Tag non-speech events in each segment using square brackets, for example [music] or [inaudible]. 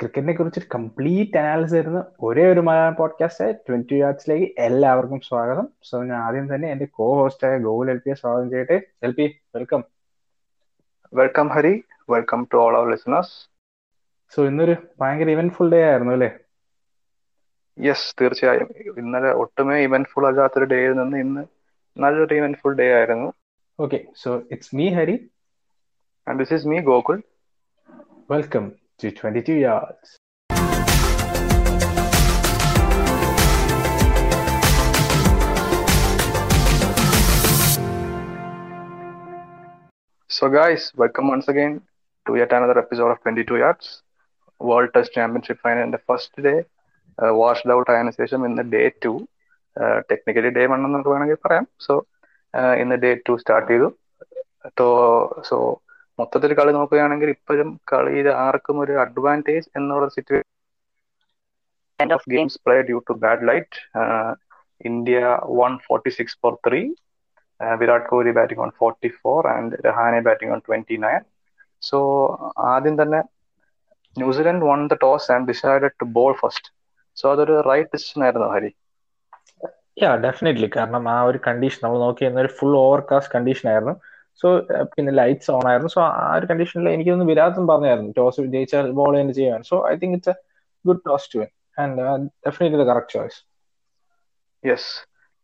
ക്രിക്കറ്റിനെ കുറിച്ച് complete analysis തരുന്ന ഒരേ ഒരു മലയാളം പോഡ്കാസ്റ്റ് ട്വന്റി യാർഡ്സിലേക്ക് എല്ലാവർക്കും സ്വാഗതം. സോ ഞാൻ ആദ്യം തന്നെ എന്റെ കോ ഹോസ്റ്റായ ഗോകുൽ എൽ പിയെ സ്വാഗതം ചെയ്യട്ടെ. L P welcome welcome Hari welcome to all our listeners so ഇന്നൊരു ഭയങ്കര ഇവന്റ്ഫുൾ ഡേ ആയിരുന്നു അല്ലേ? യെസ് തീർച്ചയായും. ഇന്നലെ ഒട്ടുമേ ഇവന്റ്ഫുൾ അല്ലാത്തൊരു ഡേയിൽ നിന്ന് ഇന്ന് നല്ലൊരു ഇവന്റ്ഫുൾ ഡേ ആയിരുന്നു. Okay so it's me Hari and this is me Gokul. Welcome to 22 yards. So, guys, welcome once again to yet another episode of 22 Yards, World Test Championship final in the first day, uh, washed out ആയതിനു ശേഷം ഇന്ന് day two technically day one എന്ന് നമുക്ക് വേണമെങ്കിൽ പറയാം so ഇന്ന് day to start ചെയ്തു so മൊത്തത്തിൽ കളി നോക്കുകയാണെങ്കിൽ ഇപ്പോഴും കളിയിൽ ആർക്കും ഒരു അഡ്വാന്റേജ് എന്നുള്ള situation of games play due to bad light India one forty six for three Virat Kohli batting on forty four and Rahane batting on twenty nine so ആദ്യം തന്നെ New Zealand won the toss and decided to bowl first so അതൊരു right decision ആയിരുന്നു Hari. Yeah definitely കാരണം ആ ഒരു condition നമ്മൾ നോക്കി ഒരു ഫുൾ ഓവർകാസ്റ്റ് കണ്ടീഷൻ ആയിരുന്നു. സോ പിന്നെ ലൈറ്റ്സ് ഓൺ ആയിരുന്നു. സോ ആ ഒരു കണ്ടീഷനിൽ എനിക്കൊന്ന് വിരാത്തും പറഞ്ഞായിരുന്നു. ടോസ് ജയിച്ചാൽ ബോൾ തന്നെ ചെയ്യാൻ. So I think it's a good toss too and definitely the correct choice yes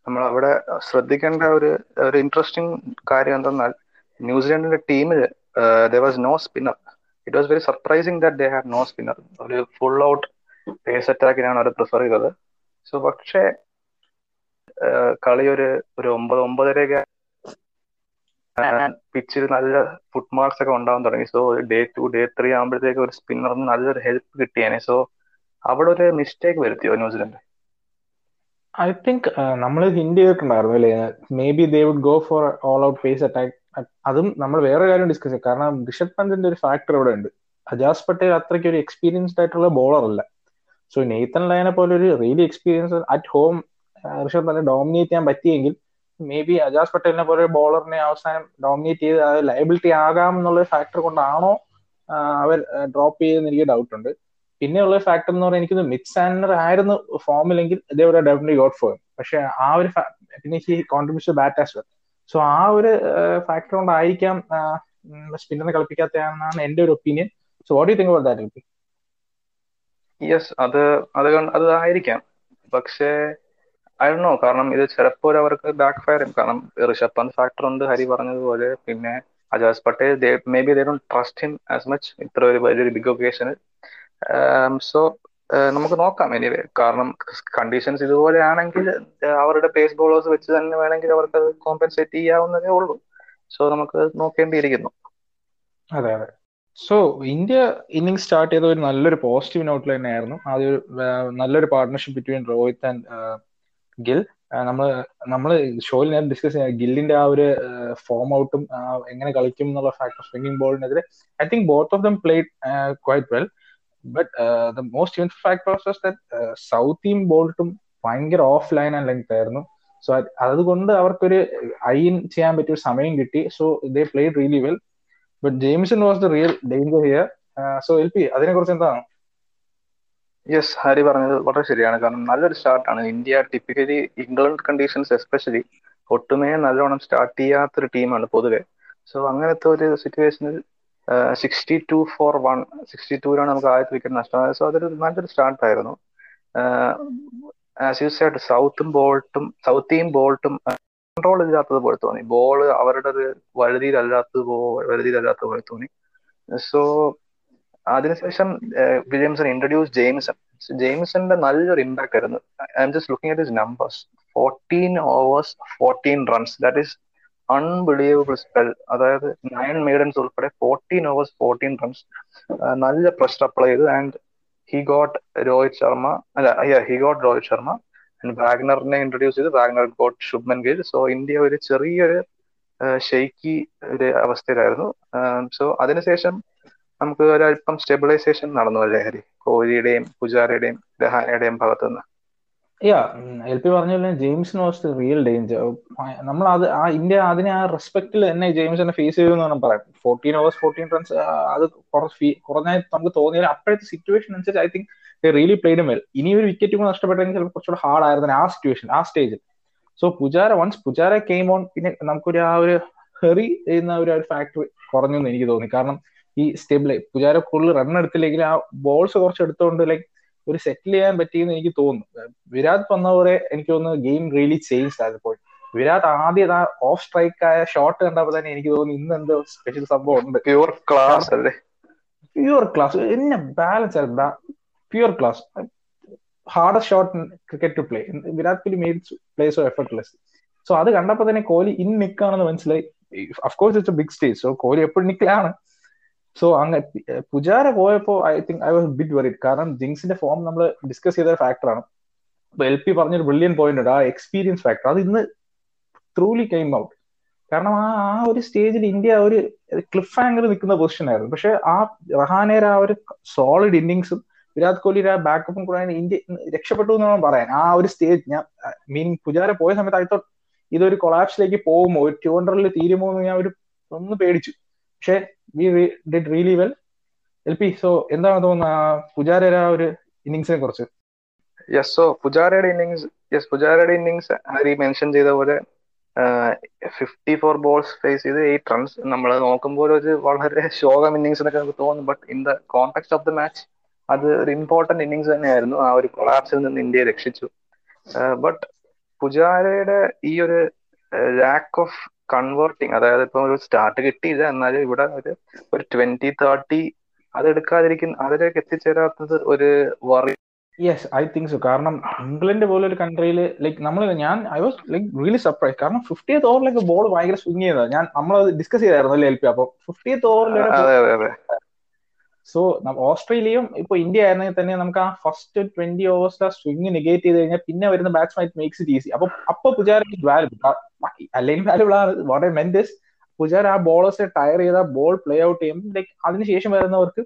നമ്മൾ അവിടെ ശ്രദ്ധിക്കേണ്ട ഒരു ഒരു ഇൻട്രസ്റ്റിംഗ് കാര്യം എന്തെന്നാൽ ന്യൂസിലാൻഡിന്റെ ടീമിൽ there was no spinner it was very surprising that they had no spinner ഒരു ഫുൾ ഔട്ട് പേസ് അറ്റാക്കിനാണ് അവർ പ്രിഫർ ചെയ്തത്. സോ പക്ഷേ കളി ഒരു ഒരു ഒമ്പത് ഒമ്പതരയൊക്കെ പിച്ചിൽ നല്ല ഫുട് മാർക്സ് ഒക്കെ ഉണ്ടാവാൻ തുടങ്ങി. So day two day three ആകുമ്പോഴത്തേക്ക് ഒരു സ്പിന്നറിന് നല്ലൊരു ഹെൽപ്പ് കിട്ടിയേനെ. സോ അവിടെ ഒരു മിസ്റ്റേക്ക് വരുത്തിയോ ന്യൂസിലൻഡ്? ഐ തിങ്ക് നമ്മൾ ഹിന്റ് ചെയ്തിട്ടുണ്ടായിരുന്നു അല്ലേ? Maybe they would go for all out pace attack അതും നമ്മൾ വേറെ കാര്യം ഡിസ്കസ് ചെയ്യാം. കാരണം ഋഷഭ് പന്തിന്റെ ഒരു ഫാക്ടർ ഇവിടെ ഉണ്ട്. അജാസ് പട്ടേൽ അത്രയ്ക്ക് ഒരു എക്സ്പീരിയൻസ്ഡ് ആയിട്ടുള്ള ബോളർ അല്ല. സോ നെയ്ത്തൻ ലൈനെ പോലെ ഒരു really experience at home Rishabh Pant dominate ചെയ്യാൻ പറ്റിയെങ്കിൽ മേ ബി അജാസ് പട്ടേലിനെ പോലെ ബോളറിനെ അവസാനം ഡോമിനേറ്റ് ചെയ്ത് അത് ലയബിലിറ്റി ആകാം എന്നുള്ള ഫാക്ടർ കൊണ്ടാണോ അവർ ഡ്രോപ്പ് ചെയ്തെന്ന് എനിക്ക് ഡൗട്ട് ഉണ്ട്. പിന്നെയുള്ള ഫാക്ടർ എന്ന് പറയുന്നത് എനിക്കൊന്ന് മിഡ് സാൻഡർ ആയിരുന്നു ഫോമിലെങ്കിൽ ഇതേപോലെ ഡെഫിനറ്റ്ലി ഗോട്ട് ഫോം പക്ഷെ ആ ഒരു പിന്നെ he contribution bat as well so ആ ഒരു ഫാക്ടർ കൊണ്ടായിരിക്കാം സ്പിന്നറിനെ കളിപ്പിക്കാത്തതാണെന്നാണ് എന്റെ ഒരു opinion so what you think about that yes അത് അത് അതായിരിക്കാം പക്ഷേ ഐ നോ കാരണം ഇത് ചിലപ്പോൾ അവർക്ക് ബാക്ക് ഫയർ ചെയ്യും കാരണം ഋഷഭ് പന്ത് ഫാക്ടർ ഉണ്ട് ഹരി പറഞ്ഞതുപോലെ. പിന്നെ Ajaz Patel maybe they don't trust him as much ഇത്ര ഒരു വലിയൊരു ബിഗ് ഒക്കേഷന് സോ നമുക്ക് നോക്കാം എനിവേ കാരണം കണ്ടീഷൻസ് ഇതുപോലെ ആണെങ്കിൽ അവരുടെ പേസ് ബോളേഴ്സ് വെച്ച് തന്നെ വേണമെങ്കിൽ അവർക്ക് അത് കോമ്പൻസേറ്റ് ചെയ്യാവുന്നതേ ഉള്ളൂ. സോ നമുക്ക് നോക്കേണ്ടിയിരിക്കുന്നു. അതെ അതെ. സോ ഇന്ത്യ ഇന്നിംഗ് സ്റ്റാർട്ട് ചെയ്ത ഒരു നല്ലൊരു പോസിറ്റീവ് നോട്ടിൽ തന്നെയായിരുന്നു. ആദ്യം ഒരു നല്ലൊരു partnership between Rohit and Gill നമ്മൾ നമ്മൾ ഷോയിൽ ഞാൻ ഡിസ്കസ് ചെയ്യാം. ഗില്ലിന്റെ ആ ഒരു ഫോം ഔട്ടും എങ്ങനെ കളിക്കും എന്നുള്ള factor swinging ബോളിനെതിരെ I think both of them played quite well but the most യൂൺ factor was that Southee ബോൾട്ടും ഭയങ്കര ഓഫ് ലൈൻ ആൻഡ് ലെങ്ത് ആയിരുന്നു സോ അതുകൊണ്ട് അവർക്കൊരു ഐൻ ചെയ്യാൻ പറ്റിയ സമയം കിട്ടി. So they played really well but Jamieson was the real danger here so L P അതിനെ കുറിച്ച് എന്താണ്? യെസ് ഹരി പറഞ്ഞത് വളരെ ശരിയാണ്. കാരണം നല്ലൊരു സ്റ്റാർട്ടാണ് India typically England conditions especially ഒട്ടുമേ നല്ലോണം സ്റ്റാർട്ട് ചെയ്യാത്തൊരു ടീമാണ് പൊതുവെ. സോ അങ്ങനത്തെ ഒരു സിറ്റുവേഷനിൽ sixty two for one sixty ടൂലാണ് നമുക്ക് ആദ്യത്തെ വിക്കറ്റ് നഷ്ടമായത് സോ അതൊരു നല്ലൊരു സ്റ്റാർട്ടായിരുന്നു ആസ് യു സൗത്തും ബോൾട്ടും സൗത്തിയും ബോൾട്ടും കൺട്രോൾ ഇല്ലാത്തത് പോലെ തോന്നി. ബോൾ അവരുടെ ഒരു വഴുതിയിലല്ലാത്തത് പോ വഴുതിയിലല്ലാത്തത് പോലെ തോന്നി. സോ അതിനുശേഷം വില്യംസൺ ഇൻട്രൊഡ്യൂസ് ജെയിംസൺ. ജെയിംസന്റെ നല്ലൊരു ഇമ്പാക്ട് ആയിരുന്നു. I am just looking at his numbers fourteen overs fourteen runs that is unbelievable spell അതായത് നയൻ മെയ്ഡൻസ് ഉൾപ്പെടെ ഫോർട്ടീൻ ഓവേഴ്സ് ഫോർട്ടീൻ റൺസ് നല്ല പ്രഷർ അപ്ലൈ ചെയ്തു. And he got Rohit Sharma അല്ല he got Rohit Sharma and വാഗ്നറിനെ introduce ചെയ്ത്. Wagner got Shubman Gill so India ഒരു ചെറിയൊരു ഷെയ്ക്കി ഒരു അവസ്ഥയിലായിരുന്നു. സോ അതിനുശേഷം നമുക്ക് ഒരല്പം സ്റ്റെബിലൈസേഷൻ നടന്നു അല്ലേ ഹരി? കോഹ്ലിയുടെയും പുജാരയുടെയും രഹാനയുടെയും ഭാഗത്തു നിന്ന് യാ എൽ പി പറഞ്ഞ പോലെ ജെയിംസ് വാസ് റിയൽ ഡേഞ്ചർ നമ്മൾ അത് ആ ഇന്ത്യ അതിനെ ആ റെസ്പെക്റ്റിൽ തന്നെ ജെയിംസിനെ ഫേസ് ചെയ്തു എന്ന് പറയാം ഫോർട്ടീൻ ഓവേഴ്സ് ഫോർട്ടീൻ റൺസ് അത് കുറഞ്ഞ നമുക്ക് തോന്നിയാൽ അപ്പോഴത്തെ സിറ്റുവേഷൻ അനുസരിച്ച് I think really played well ഇനി ഒരു വിക്കറ്റ് കൂടെ നഷ്ടപ്പെട്ടെങ്കിൽ ചിലപ്പോൾ കുറച്ചുകൂടെ ഹാർഡ് ആയിരുന്നു ആ സിറ്റുവേഷൻ ആ സ്റ്റേജിൽ so Pujara once Pujara came on പിന്നെ നമുക്കൊരു ആ ഒരു ഹെറി എന്ന ഒരു ഫാക്ടറി കുറഞ്ഞു എന്ന് എനിക്ക് തോന്നി. കാരണം ഈ സ്റ്റെബിളെ പുജാര കൂടുതൽ റൺ എടുത്തില്ലെങ്കിൽ ആ ബോൾസ് കുറച്ച് എടുത്തുകൊണ്ട് ലൈക് ഒരു സെറ്റിൽ ചെയ്യാൻ പറ്റിയെന്ന് എനിക്ക് തോന്നുന്നു. വിരാട് വന്നവരെ എനിക്ക് തോന്നുന്നു ഗെയിം റിയലി ചേഞ്ച് ആയപ്പോൾ വിരാട് ആദ്യം ആ ഓഫ് സ്ട്രൈക്ക് ആയ ഷോട്ട് കണ്ടപ്പോൾ തന്നെ എനിക്ക് തോന്നുന്നു ഇന്ന് എന്തോ സ്പെഷ്യൽ സംഭവം ഉണ്ട്. പ്യൂർ ക്ലാസ് അല്ലേ? പ്യൂർ ക്ലാസ് എന്നെ balance pure class hardest shot cricket to play Virat Kohli made place effortless so അത് കണ്ടപ്പോൾ തന്നെ കോഹ്ലി ഇൻ നിക്കാണെന്ന് മനസ്സിലായി. Of course it's a big stage so Kohli എപ്പോഴും നിക്കലാണ് സോ അങ്ങ് പുജാര പോയപ്പോ I think I was bit worried കാരണം ജിങ്സിന്റെ ഫോം നമ്മൾ ഡിസ്കസ് ചെയ്ത ഫാക്ടറാണ് എൽ പി പറഞ്ഞൊരു ബ്രില്യൻ പോയിന്റ് ഉണ്ട്. ആ എക്സ്പീരിയൻസ് ഫാക്ടർ അത് ഇന്ന് ത്രൂലി കെയിം ഔട്ട് കാരണം ആ ആ ഒരു സ്റ്റേജിൽ ഇന്ത്യ ഒരു ക്ലിഫ് ആംഗിൾ നിൽക്കുന്ന പൊസിഷൻ ആയിരുന്നു. പക്ഷെ ആ റഹാനേര ആ ഒരു സോളിഡ് ഇന്നിങ്സും വിരാട് കോഹ്ലിയുടെ ആ ബാക്കപ്പും കൂടെ ഇന്ത്യ രക്ഷപ്പെട്ടു എന്ന് പറയാൻ. ആ ഒരു സ്റ്റേജ് ഞാൻ മീൻ പുജാര പോയ സമയത്ത് അടുത്ത ഇതൊരു കൊളാപ്സിലേക്ക് പോകുമോ? ഒരു ടു ഹൺഡ്രഡിൽ തീരുമോ എന്ന് ഞാൻ ഒരു ഒന്ന് പേടിച്ചു. പക്ഷെ we did really well L P so എന്താണ് തോന്നുന്നത് ആ പുജാരയുടെ ആ ഒരു ഇന്നിങ്സിനെ കുറിച്ച്? യെസ് സോ പുജാരയുടെ ഇന്നിങ്സ് യെസ് പുജാരയുടെ ഇന്നിങ്സ് ഹരി മെൻഷൻ ചെയ്ത പോലെ ഫിഫ്റ്റി ഫോർ ബോൾസ് ഫേസ് ചെയ്ത് എയ്റ്റ് റൺസ് നമ്മൾ നോക്കുമ്പോൾ ഒരു വളരെ [laughs] ശോകം ഇന്നിങ്സ് എന്നൊക്കെ നമുക്ക് തോന്നും. But in the context of the match അത് ഒരു ഇമ്പോർട്ടന്റ് ഇന്നിങ്സ് തന്നെയായിരുന്നു. ആ ഒരു കൊളാപ്സിൽ നിന്ന് ഇന്ത്യയെ രക്ഷിച്ചു. ബട്ട് പുജാരയുടെ ഈ ഒരു ലാക്ക് ഓഫ് കൺവേർട്ടിങ് അതായത് ഇപ്പൊ ഒരു സ്റ്റാർട്ട് കിട്ടിയില്ല എന്നാലും ഇവിടെ ഒരു ഒരു ട്വന്റി തേർട്ടി അതെടുക്കാതിരിക്കുന്ന അതിലേക്ക് എത്തിച്ചേരാത്തത് ഒരു worry yes I think so കാരണം ഇംഗ്ലണ്ട് പോലെ ഒരു കൺട്രിയിൽ ലൈക്ക് നമ്മൾ ഞാൻ I was like really surprise കാരണം ഫിഫ്റ്റിയത്ത് ഓവറിലേക്ക് ബോൾ ഭയങ്കര സ്വിങ് ചെയ്തത്. ഞാൻ നമ്മൾ ഡിസ്കസ് ചെയ്തായിരുന്നു അല്ലേ എൽ പി? അപ്പൊ ഫിഫ്റ്റിയത്ത് ഓവറിൽ സോ ഓസ്ട്രേലിയയും ഇപ്പൊ ഇന്ത്യ ആയിരുന്നെങ്കിൽ തന്നെ നമുക്ക് ആ ഫസ്റ്റ് ട്വന്റി ഓവേഴ്സ് ആ സ്വിംഗ് നെഗേറ്റ് ചെയ്ത് കഴിഞ്ഞാൽ പിന്നെ വരുന്ന batsman it makes it easy അപ്പൊ അപ്പൊ പുജാര വാലുബിൾ അല്ലെങ്കിൽ വാലുബിൾ ആണ് വാട്ട് ഐ മെന്റ് പുജാര ആ ബോളേഴ്സിനെ ടയർ ചെയ്ത ബോൾ പ്ലേ ഔട്ട് ചെയ്യും. ലൈക്ക് അതിനുശേഷം വരുന്നവർക്ക്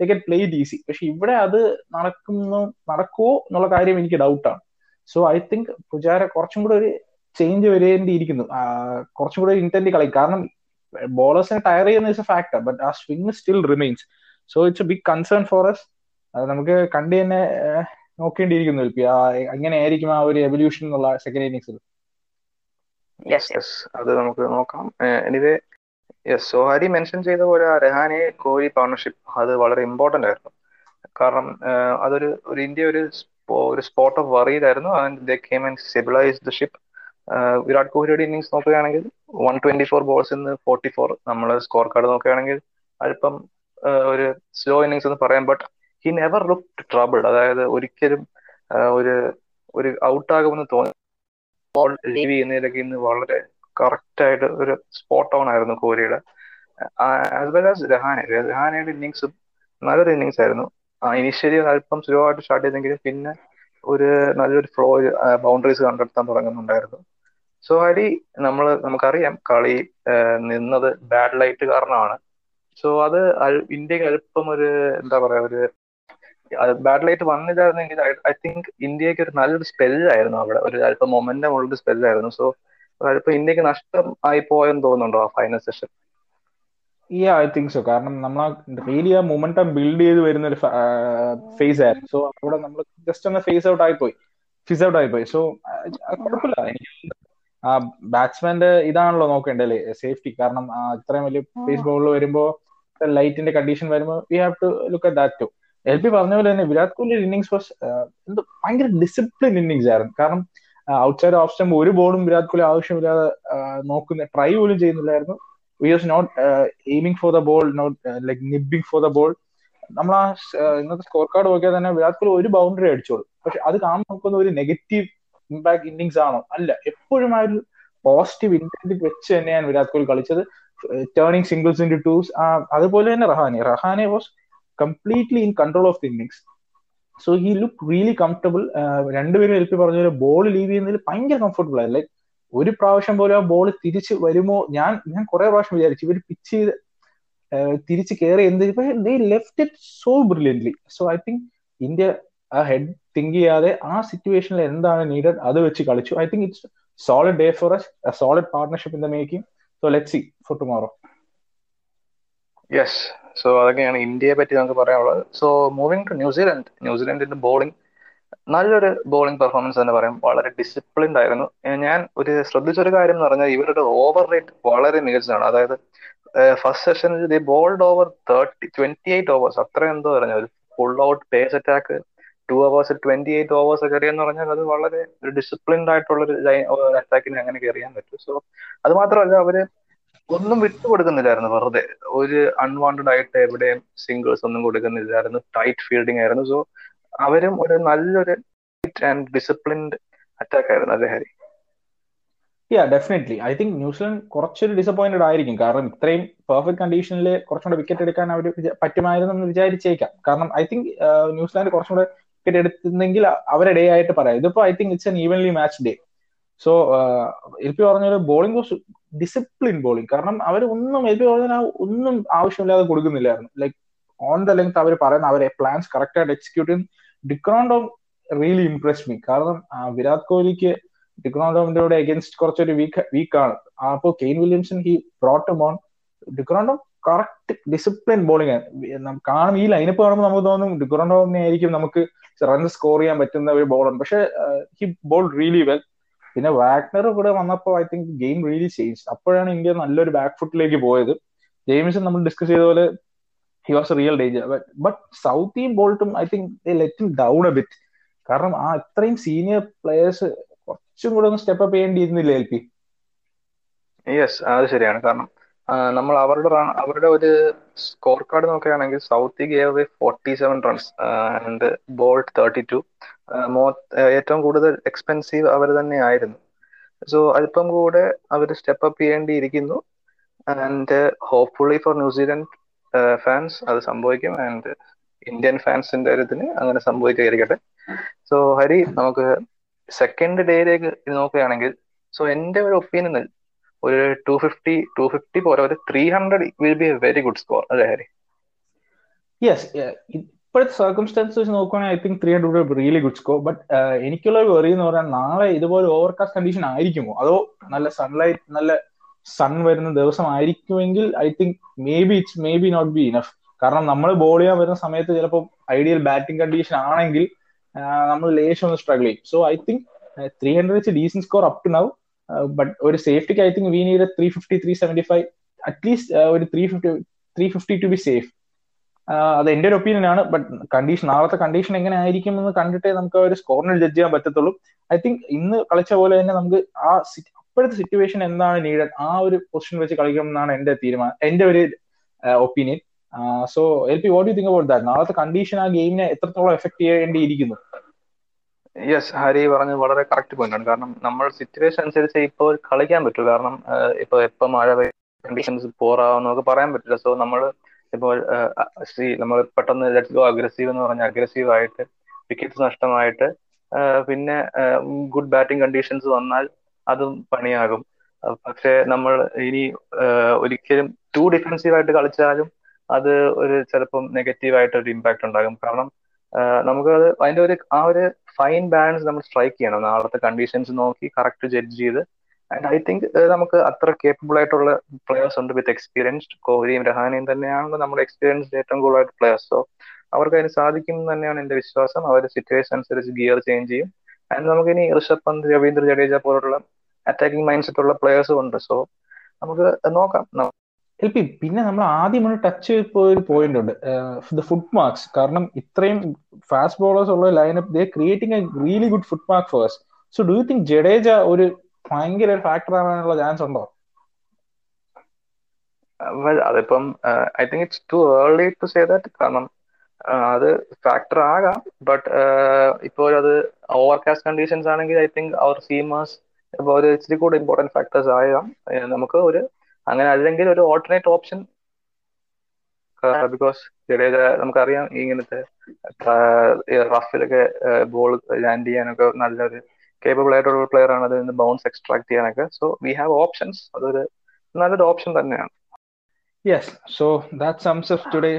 ദേ പ്ലേ ഇറ്റ് ഈസി പക്ഷെ ഇവിടെ അത് നടക്കുന്നു നടക്കുമോ എന്നുള്ള കാര്യം എനിക്ക് ഡൗട്ടാണ് സോ ഐ തിങ്ക് പുജാര കുറച്ചും കൂടെ ഒരു ചേഞ്ച് വരേണ്ടിയിരിക്കുന്നു. കുറച്ചും കൂടെ ഇന്റന്റ് കളി കാരണം ബോളേഴ്സിനെ ടയർ ചെയ്യുന്ന ഫാക്ടർ ബട്ട് ആ swing still remains so it's a big concern for us അത് നമുക്ക് കണ്ടു തന്നെ നോക്കേണ്ടിയിരിക്കുന്നു അങ്ങനെ എങ്ങനെയായിരിക്കും ആ ഒരു എവല്യൂഷൻ എന്നുള്ള സെക്കൻഡ് ഇന്നിങ്സിൽ അത് നമുക്ക് നോക്കാം. എനിവേ യെസ് സോഹാരി മെൻഷൻ ചെയ്ത പോലെ ആ രഹാനെ കോഹ്ലി പാർട്ണർഷിപ്പ് അത് വളരെ ഇമ്പോർട്ടന്റ് ആയിരുന്നു. കാരണം അതൊരു ഒരു ഇന്ത്യ ഒരു ഒരു spot of വറിയിലായിരുന്നു and the came and stabilise the ship Virat കോഹ്ലിയുടെ ഇന്നിങ്സ് നോക്കുകയാണെങ്കിൽ വൺ ട്വന്റി ഫോർ ബോൾസ് ഇന്ന് ഫോർട്ടി ഫോർ നമ്മൾ സ്കോർ കാർഡ് നോക്കുകയാണെങ്കിൽ അല്പം ഒരു സ്ലോ ഇന്നിങ്സ് എന്ന് പറയാം. But he never look trouble അതായത് ഒരിക്കലും ഒരു ഒരു ഔട്ട് ഔട്ടാകുമെന്ന് തോന്നി. ബോൾ ലീവ് ചെയ്യുന്നതിലൊക്കെ ഇന്ന് വളരെ കറക്റ്റ് ആയിട്ട് ഒരു സ്പോട്ട് ഓൺ ആയിരുന്നു കോഹ്ലിയുടെ. As well as Rahane. രഹാനയുടെ ഇന്നിങ്സും നല്ലൊരു ഇന്നിങ്സ് ആയിരുന്നു. ഇനിഷ്യലി അല്പം സ്ലോ ആയിട്ട് സ്റ്റാർട്ട് ചെയ്തെങ്കിലും പിന്നെ ഒരു നല്ലൊരു ഫ്ലോ ബൗണ്ടറീസ് കണ്ടെത്താൻ തുടങ്ങുന്നുണ്ടായിരുന്നു. സോ ഹരി നമ്മൾ നമുക്കറിയാം കളി നിന്നത് ബാഡ് ലൈറ്റ് കാരണമാണ്. സോ അത് ഇന്ത്യയ്ക്ക് അല്പം ഒരു എന്താ പറയാ ഒരു ബാഡ് ലൈറ്റ് വന്നില്ലായിരുന്നെങ്കിൽ ഐ തിങ്ക് ഇന്ത്യയ്ക്ക് ഒരു നല്ലൊരു സ്പെല്ലായിരുന്നു അവിടെ. ഒരു അല്പം മൊമെന്റം ഉള്ളൊരു സ്പെല്ലായിരുന്നു സോ അല്പം ഇന്ത്യയ്ക്ക് നഷ്ടം ആയി പോയെന്ന് തോന്നുന്നുണ്ടോ ആ ഫൈനൽ സെഷൻ ഈ ഐ തിങ്ക് സോ കാരണം നമ്മൾ റിയലി ആ മൊമെന്റം ബിൽഡ് ചെയ്ത് വരുന്ന ഒരു ഫേസ് ആയിരുന്നു. സോ അവിടെ നമ്മൾ ജസ്റ്റ് ഒന്ന് ഫേസ് ഔട്ട് ആയിപ്പോയി ഫിസ് ഔട്ട് ആയിപ്പോയി സോ കുഴപ്പമില്ല. എനിക്ക് ആ ബാറ്റ്സ്മാന്റെ ഇതാണല്ലോ നോക്കേണ്ടത് സേഫ്റ്റി കാരണം ഇത്രയും വലിയ പേസ് ബോളിൽ വരുമ്പോ ലൈറ്റിന്റെ കണ്ടീഷൻ വരുമ്പോൾ we have to look at that too L P പറഞ്ഞ പോലെ തന്നെ വിരാട് കോഹ്ലി ഇന്നിങ്സ് വാസ് എന്തോ ഭയങ്കര ഡിസിപ്ലിൻ ഇന്നിങ്സ് ആയിരുന്നു. കാരണം ഔട്ട്സൈഡ് ഓഫ് സ്റ്റംപ് ഒരു ബോളും വിരാട് കോഹ്ലി ആവശ്യമില്ലാതെ നോക്കുന്ന ട്രൈ പോലും ചെയ്യുന്നില്ലായിരുന്നു. We was not aiming for the ball not like nibbling for the ball നമ്മൾ ആ ഇന്നത്തെ സ്കോർ കാർഡ് നോക്കിയാൽ തന്നെ വിരാട് കോഹ്ലി ഒരു ബൗണ്ടറി അടിച്ചോളൂ. പക്ഷെ അത് കാണുമ്പോൾ നോക്കുന്ന ഒരു നെഗറ്റീവ് ഇമ്പാക്ട് ഇന്നിങ്സ് ആണോ? അല്ല എപ്പോഴും ആ ഒരു പോസിറ്റീവ് ഇന്റന്റ് വെച്ച് തന്നെയാണ് വിരാട് കോഹ്ലി കളിച്ചത്. ടേണിങ് സിംഗിൾസ് ഇൻ ടൂസ് അതുപോലെ തന്നെ Rahane. Rahane was completely in control of the innings so he look really comfortable രണ്ടുപേരും എൽപി പറഞ്ഞ പോലെ ബോൾ ലീവ് ചെയ്യുന്നതിൽ ഭയങ്കര കംഫർട്ടബിൾ ആയി ലൈക്ക് ഒരു പ്രാവശ്യം പോലും ആ ബോൾ തിരിച്ച് വരുമോ? ഞാൻ ഞാൻ കുറെ പ്രാവശ്യം വിചാരിച്ചു. ഇവർ പിച്ച് ചെയ്ത് തിരിച്ച് കയറി എന്ത് they left it so brilliantly so I think India ആ ഹെഡ് തിങ്ക് ചെയ്യാതെ ആ സിറ്റുവേഷനിൽ എന്താണ് നീഡഡ് അത് വെച്ച് കളിച്ചു. I think it's solid day for us solid partnership in the making so let see for tomorrow yes so അതൊക്കെയാണ് ഇന്ത്യയെ പറ്റി നമുക്ക് പറയാനുള്ളത്. So moving to New Zealand ന്യൂസിലൻഡിന്റെ bowling നല്ലൊരു ബോളിംഗ് പെർഫോമൻസ് തന്നെ പറയാം. വളരെ ഡിസിപ്ലിൻഡ് ആയിരുന്നു. ഞാൻ ഒരു ശ്രദ്ധിച്ചൊരു കാര്യം എന്ന് പറഞ്ഞാൽ ഇവരുടെ ഓവർ റേറ്റ് വളരെ മികച്ചതാണ്. അതായത് ഫസ്റ്റ് സെഷനിൽ they bowled over thirty twenty eight overs അത്ര എന്തോ പറഞ്ഞു ഒരു full out pace attack two hours twenty eight overs കയറിയെന്ന് പറഞ്ഞാൽ അത് വളരെ ഒരു ഡിസിപ്ലിൻഡ് ആയിട്ടുള്ള ഒരു അറ്റാക്കിന് അങ്ങനെ കയറിയാൻ പറ്റും. സോ അത് മാത്രമല്ല അവർ ഒന്നും വിട്ടു കൊടുക്കുന്നില്ലായിരുന്നു വെറുതെ. ഒരു അൺവാണ്ടഡ് ആയിട്ട് എവിടെയും സിംഗിൾസ് ഒന്നും കൊടുക്കുന്നില്ലായിരുന്നു. ടൈറ്റ് ഫീൽഡിംഗ് ആയിരുന്നു. സോ അവരും ഒരു നല്ലൊരു ആൻഡ് ഡിസിപ്ലിൻഡ് അറ്റാക്ക് ആയിരുന്നു അല്ലേ Hari. Yeah definitely I think New Zealand കുറച്ചൊരു ഡിസപ്പോയിന്റഡ് ആയിരിക്കും. കാരണം ഇത്രയും പെർഫെക്റ്റ് കണ്ടീഷനിൽ കുറച്ചുകൂടെ വിക്കറ്റ് എടുക്കാൻ അവർ പറ്റുമായിരുന്നു എന്ന് വിചാരിച്ചേക്കാം. കാരണം ഐ തിങ്ക് ന്യൂസിലാൻഡ് കുറച്ചുകൂടെ വിക്കറ്റ് എടുത്തിരുന്നെങ്കിൽ അവരെ ഡേ ആയിട്ട് പറയാം. ഇതിപ്പോ I think it's an evenly match day so L P പറഞ്ഞ ബോളിംഗ് വാസ് ഡിസിപ്ലിൻ ബോളിംഗ് കാരണം അവർ ഒന്നും എൽ പി പറഞ്ഞ ഒന്നും ആവശ്യമില്ലാതെ കൊടുക്കുന്നില്ലായിരുന്നു. ലൈക്ക് ഓൺ ദ ലെങ്ത് അവർ പറയുന്ന അവരെ പ്ലാൻസ് കറക്റ്റ് ആയിട്ട് execute de Grandhomme really impress me കാരണം വിരാട് കോഹ്ലിക്ക് ഡിക്രോണ്ടോമിന്റെ കൂടെ അഗേൻസ്റ്റ് കുറച്ചൊരു വീക്ക് വീക്കാണ് അപ്പോ Kane Williamson he brought on de Grandhomme correct discipline bowling കാണും ഈ ലൈനപ്പ് കാണുമ്പോൾ നമുക്ക് തോന്നും ഡിക്രോണ്ടോമിനെ ആയിരിക്കും നമുക്ക് റൺസ് സ്കോർ ചെയ്യാൻ പറ്റുന്ന ഒരു ബോളാണ് പക്ഷെ ഹി ബോൾ റിയലി വെൽ പിന്നെ വാഗ്നർ കൂടെ വന്നപ്പോൾ I think game really change അപ്പോഴാണ് ഇന്ത്യ നല്ലൊരു ബാക്ക് ഫുട്ടിലേക്ക് പോയത്. ജെയിംസൺ നമ്മൾ ഡിസ്കസ് ചെയ്ത പോലെ he was real danger but സൗത്തിയും ബോൾട്ടും I think let down a bit കാരണം ആ ഇത്രയും സീനിയർ പ്ലേയേഴ്സ് കുറച്ചും കൂടെ ഒന്ന് സ്റ്റെപ്പ് അപ്പ് ചെയ്യേണ്ടിയിരുന്നില്ല എൽ പി? യെസ് അത് ശരിയാണ്. കാരണം നമ്മൾ അവരുടെ അവരുടെ ഒരു സ്കോർ കാർഡ് നോക്കുകയാണെങ്കിൽ Southee gave forty seven runs and Boult thirty two ഏറ്റവും കൂടുതൽ എക്സ്പെൻസീവ് അവർ തന്നെ ആയിരുന്നു സോ അല്പം കൂടെ അവർ step up ചെയ്യേണ്ടിയിരിക്കുന്നു. And hopefully for New Zealand fans അത് സംഭവിക്കും. ആൻഡ് ഇന്ത്യൻ ഫാൻസിന്റെ കാര്യത്തിന് അങ്ങനെ സംഭവിക്കാതിരിക്കട്ടെ സോ ഹരി നമുക്ക് സെക്കൻഡ് ഡേയിലേക്ക് നോക്കുകയാണെങ്കിൽ സോ എന്റെ ഒരു ഒപ്പീനിയനിൽ ഒരു ടു ഫിഫ്റ്റി ടു ഫിഫ്റ്റി പോലെ ഒരു three hundred will be a very good score അല്ലേ ഹരി? യെസ് ഇപ്പോഴത്തെ സർക്കംസ്റ്റാൻസ് വെച്ച് നോക്കുകയാണെങ്കിൽ I think three hundred really good score but എനിക്കുള്ള ഒരു വെറി എന്ന് പറഞ്ഞാൽ നാളെ ഇതുപോലെ ഓവർകാസ്റ്റ് കണ്ടീഷൻ ആയിരിക്കുമോ? അതോ നല്ല സൺലൈറ്റ് നല്ല സൺ വരുന്ന ദിവസം ആയിരിക്കുമെങ്കിൽ I think maybe it's maybe not be enough കാരണം നമ്മൾ ബോൾ ചെയ്യാൻ വരുന്ന സമയത്ത് ചിലപ്പോൾ ഐഡിയൽ ബാറ്റിംഗ് കണ്ടീഷൻ ആണെങ്കിൽ നമ്മൾ ലേശം ഒന്ന് സ്ട്രഗിൾ ചെയ്യും. So I think three hundred വെച്ച് decent score up to but ഒരു സേഫ്റ്റിക്ക് I think we need three fifty three seventy five at least ഒരു three fifty three fifty to be safe അത് എന്റെ ഒരു ഒപ്പീനിയൻ ആണ് ബട്ട് കണ്ടീഷൻ നാളത്തെ condition എങ്ങനെ ആയിരിക്കും എന്ന് കണ്ടിട്ടേ നമുക്ക് ഒരു സ്കോറിന് ജഡ്ജ് ചെയ്യാൻ പറ്റത്തുള്ളൂ. ഐ തിങ്ക് ഇന്ന് കളിച്ച പോലെ തന്നെ നമുക്ക് ആ അപ്പോഴത്തെ സിറ്റുവേഷൻ എന്താണ് നീഡഡ് ആ ഒരു പൊസിഷൻ വെച്ച് കളിക്കണം എന്നാണ് എന്റെ തീരുമാനം എന്റെ ഒരു opinion so L P what you think about that നാളത്തെ കണ്ടീഷൻ ആ ഗെയിമിനെ എത്രത്തോളം എഫക്ട് ചെയ്യേണ്ടിയിരിക്കുന്നു? യെസ് ഹരി പറഞ്ഞത് വളരെ കറക്റ്റ് പോയിന്റ് ആണ്. കാരണം നമ്മൾ സിറ്റുവേഷൻ അനുസരിച്ച് ഇപ്പോൾ കളിക്കാൻ പറ്റൂ. കാരണം ഇപ്പൊ എപ്പോ മഴ കണ്ടീഷൻസ് പോറാവെന്നൊക്കെ പറയാൻ പറ്റില്ല. സോ നമ്മൾ ഇപ്പോൾ നമ്മൾ പെട്ടെന്ന് ലെറ്റ്സ് ഗോ അഗ്രസീവ് എന്ന് പറഞ്ഞാൽ അഗ്രസീവ് ആയിട്ട് വിക്കറ്റ്സ് നഷ്ടമായിട്ട് പിന്നെ ഗുഡ് ബാറ്റിംഗ് കണ്ടീഷൻസ് വന്നാൽ അതും പണിയാകും. പക്ഷെ നമ്മൾ ഇനി ഒരിക്കലും ടു ഡിഫൻസീവായിട്ട് കളിച്ചാലും അത് ഒരു ചിലപ്പം നെഗറ്റീവ് ആയിട്ട് ഒരു ഇമ്പാക്ട് ഉണ്ടാകും. കാരണം നമുക്ക് അത് അതിന്റെ ഒരു ആ ഒരു ഫൈൻ ബാലൻസ് നമ്മൾ സ്ട്രൈക്ക് ചെയ്യണം. നാളത്തെ കണ്ടീഷൻസ് നോക്കി കറക്റ്റ് ജഡ്ജ് ചെയ്ത്. ആൻഡ് ഐ തിങ്ക് നമുക്ക് അത്ര കേപ്പബിൾ ആയിട്ടുള്ള പ്ലേയേഴ്സ് ഉണ്ട് വിത്ത് എക്സ്പീരിയൻസ്ഡ് കോഹ്ലിയും രഹാനയും തന്നെയാണ് നമ്മുടെ എക്സ്പീരിയൻസ് ഏറ്റവും കൂടുതലായിട്ട് പ്ലേയേഴ്സ് സോ അവർക്ക് അതിന് സാധിക്കും തന്നെയാണ് എന്റെ വിശ്വാസം. അവർ സിറ്റുവേഷൻ അനുസരിച്ച് ഗിയർ ചേഞ്ച് ചെയ്യും. ആൻഡ് നമുക്ക് ഇനി ഋഷഭ് പന്ത് രവീന്ദ്ര ജഡേജ പോലുള്ള അറ്റാക്കിംഗ് മൈൻഡ് സെറ്റ് ഉള്ള പ്ലേയേഴ്സും ഉണ്ട്. സോ നമുക്ക് നോക്കാം. എൽ പി പിന്നെ നമ്മൾ ആദ്യം ഒന്ന് ടച്ച് ചെയ്ത് ഒരു പോയിന്റ് ഉണ്ട് ദ ഫുഡ് മാർക്സ് കാരണം ഇത്രയും ഫാസ്റ്റ് ബോളേഴ്സ് ഉള്ള lineup they creating a really good foot mark ഫേഴ്സ് so do you think Jadeja ഒരു ഭയങ്കര ഒരു ഫാക്ടർ ആവാനുള്ള ചാൻസ് ഉണ്ടോ? അതിപ്പം I think it's too early to say that കാരണം അത് ഫാക്ടർ ആകാം. ബട്ട് ഇപ്പോൾ അത് ഓവർകാസ്റ്റ് കണ്ടീഷൻസ് ആണെങ്കിൽ ഐ തിങ്ക് അവർ സീമേഴ്സ് ഇപ്പോൾ ഒരു ഇച്ചിരി കൂടെ ഇമ്പോർട്ടന്റ് ഫാക്ടേഴ്സ് ആകാം നമുക്ക് ഒരു അങ്ങനെ അല്ലെങ്കിൽ ഒരു ഓൾട്ടർനേറ്റ് ഓപ്ഷൻ ബിക്കോസ് ജഡേജ നമുക്കറിയാം ഇങ്ങനത്തെ റഫിലൊക്കെ ബോൾ ലാൻഡ് ചെയ്യാനൊക്കെ നല്ലൊരു കേപ്പബിൾ ആയിട്ടുള്ള പ്ലെയർ ആണ്. അതിൽ നിന്ന് ബൗൺസ് എക്സ്ട്രാക്ട് ചെയ്യാനൊക്കെ. സോ വി ഹാവ് ഓപ്ഷൻസ് അതൊരു നല്ലൊരു ഓപ്ഷൻ തന്നെയാണ്. Yes so that sums of today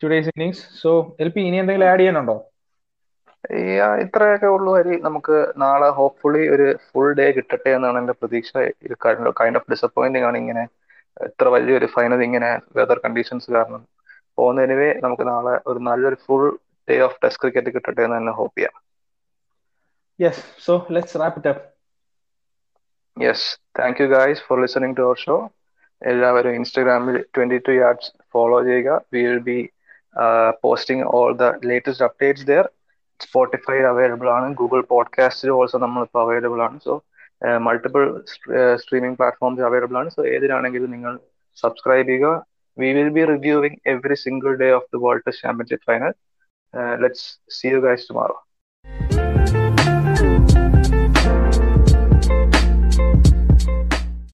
today's innings so L P ഇനി എന്തെങ്കിലും ആഡ് ചെയ്യാനുണ്ടോ? ഇത്രയൊക്കെ ഉള്ളു. ഹരി നമുക്ക് നാളെ ഹോപ്പ്ഫുള്ളി ഒരു ഫുൾ ഡേ കിട്ടട്ടെ എന്നാണ് എന്റെ പ്രതീക്ഷ. കൈൻഡ് ഓഫ് ഡിസപ്പോയിന്റിംഗ് ആണ് ഇങ്ങനെ ഇത്ര വലിയൊരു ഫൈനൽ ഇങ്ങനെ വെതർ കണ്ടീഷൻസ് കാരണം. പോകുന്നതിനുവേ നമുക്ക് നാളെ ഒരു നല്ലൊരു full day of test cricket കിട്ടട്ടെ എന്ന് തന്നെ ഹോപ്പ് ചെയ്യാം. Yes so let's wrap it up yes thank you guys for listening to our show എല്ലാവരും ഇൻസ്റ്റാഗ്രാമിൽ ട്വന്റി ടു യാർഡ്സ് ഫോളോ ചെയ്യുക we will be posting all the latest updates there Spotify available ആണ് Google പോഡ്കാസ്റ്റിൽ also നമ്മളിപ്പോൾ available ആണ്. So multiple streaming platforms available ആണ്. So ഏതിലാണെങ്കിലും നിങ്ങൾ സബ്സ്ക്രൈബ് ചെയ്യുക. We will be reviewing every single day of the world championship final let's see you guys tomorrow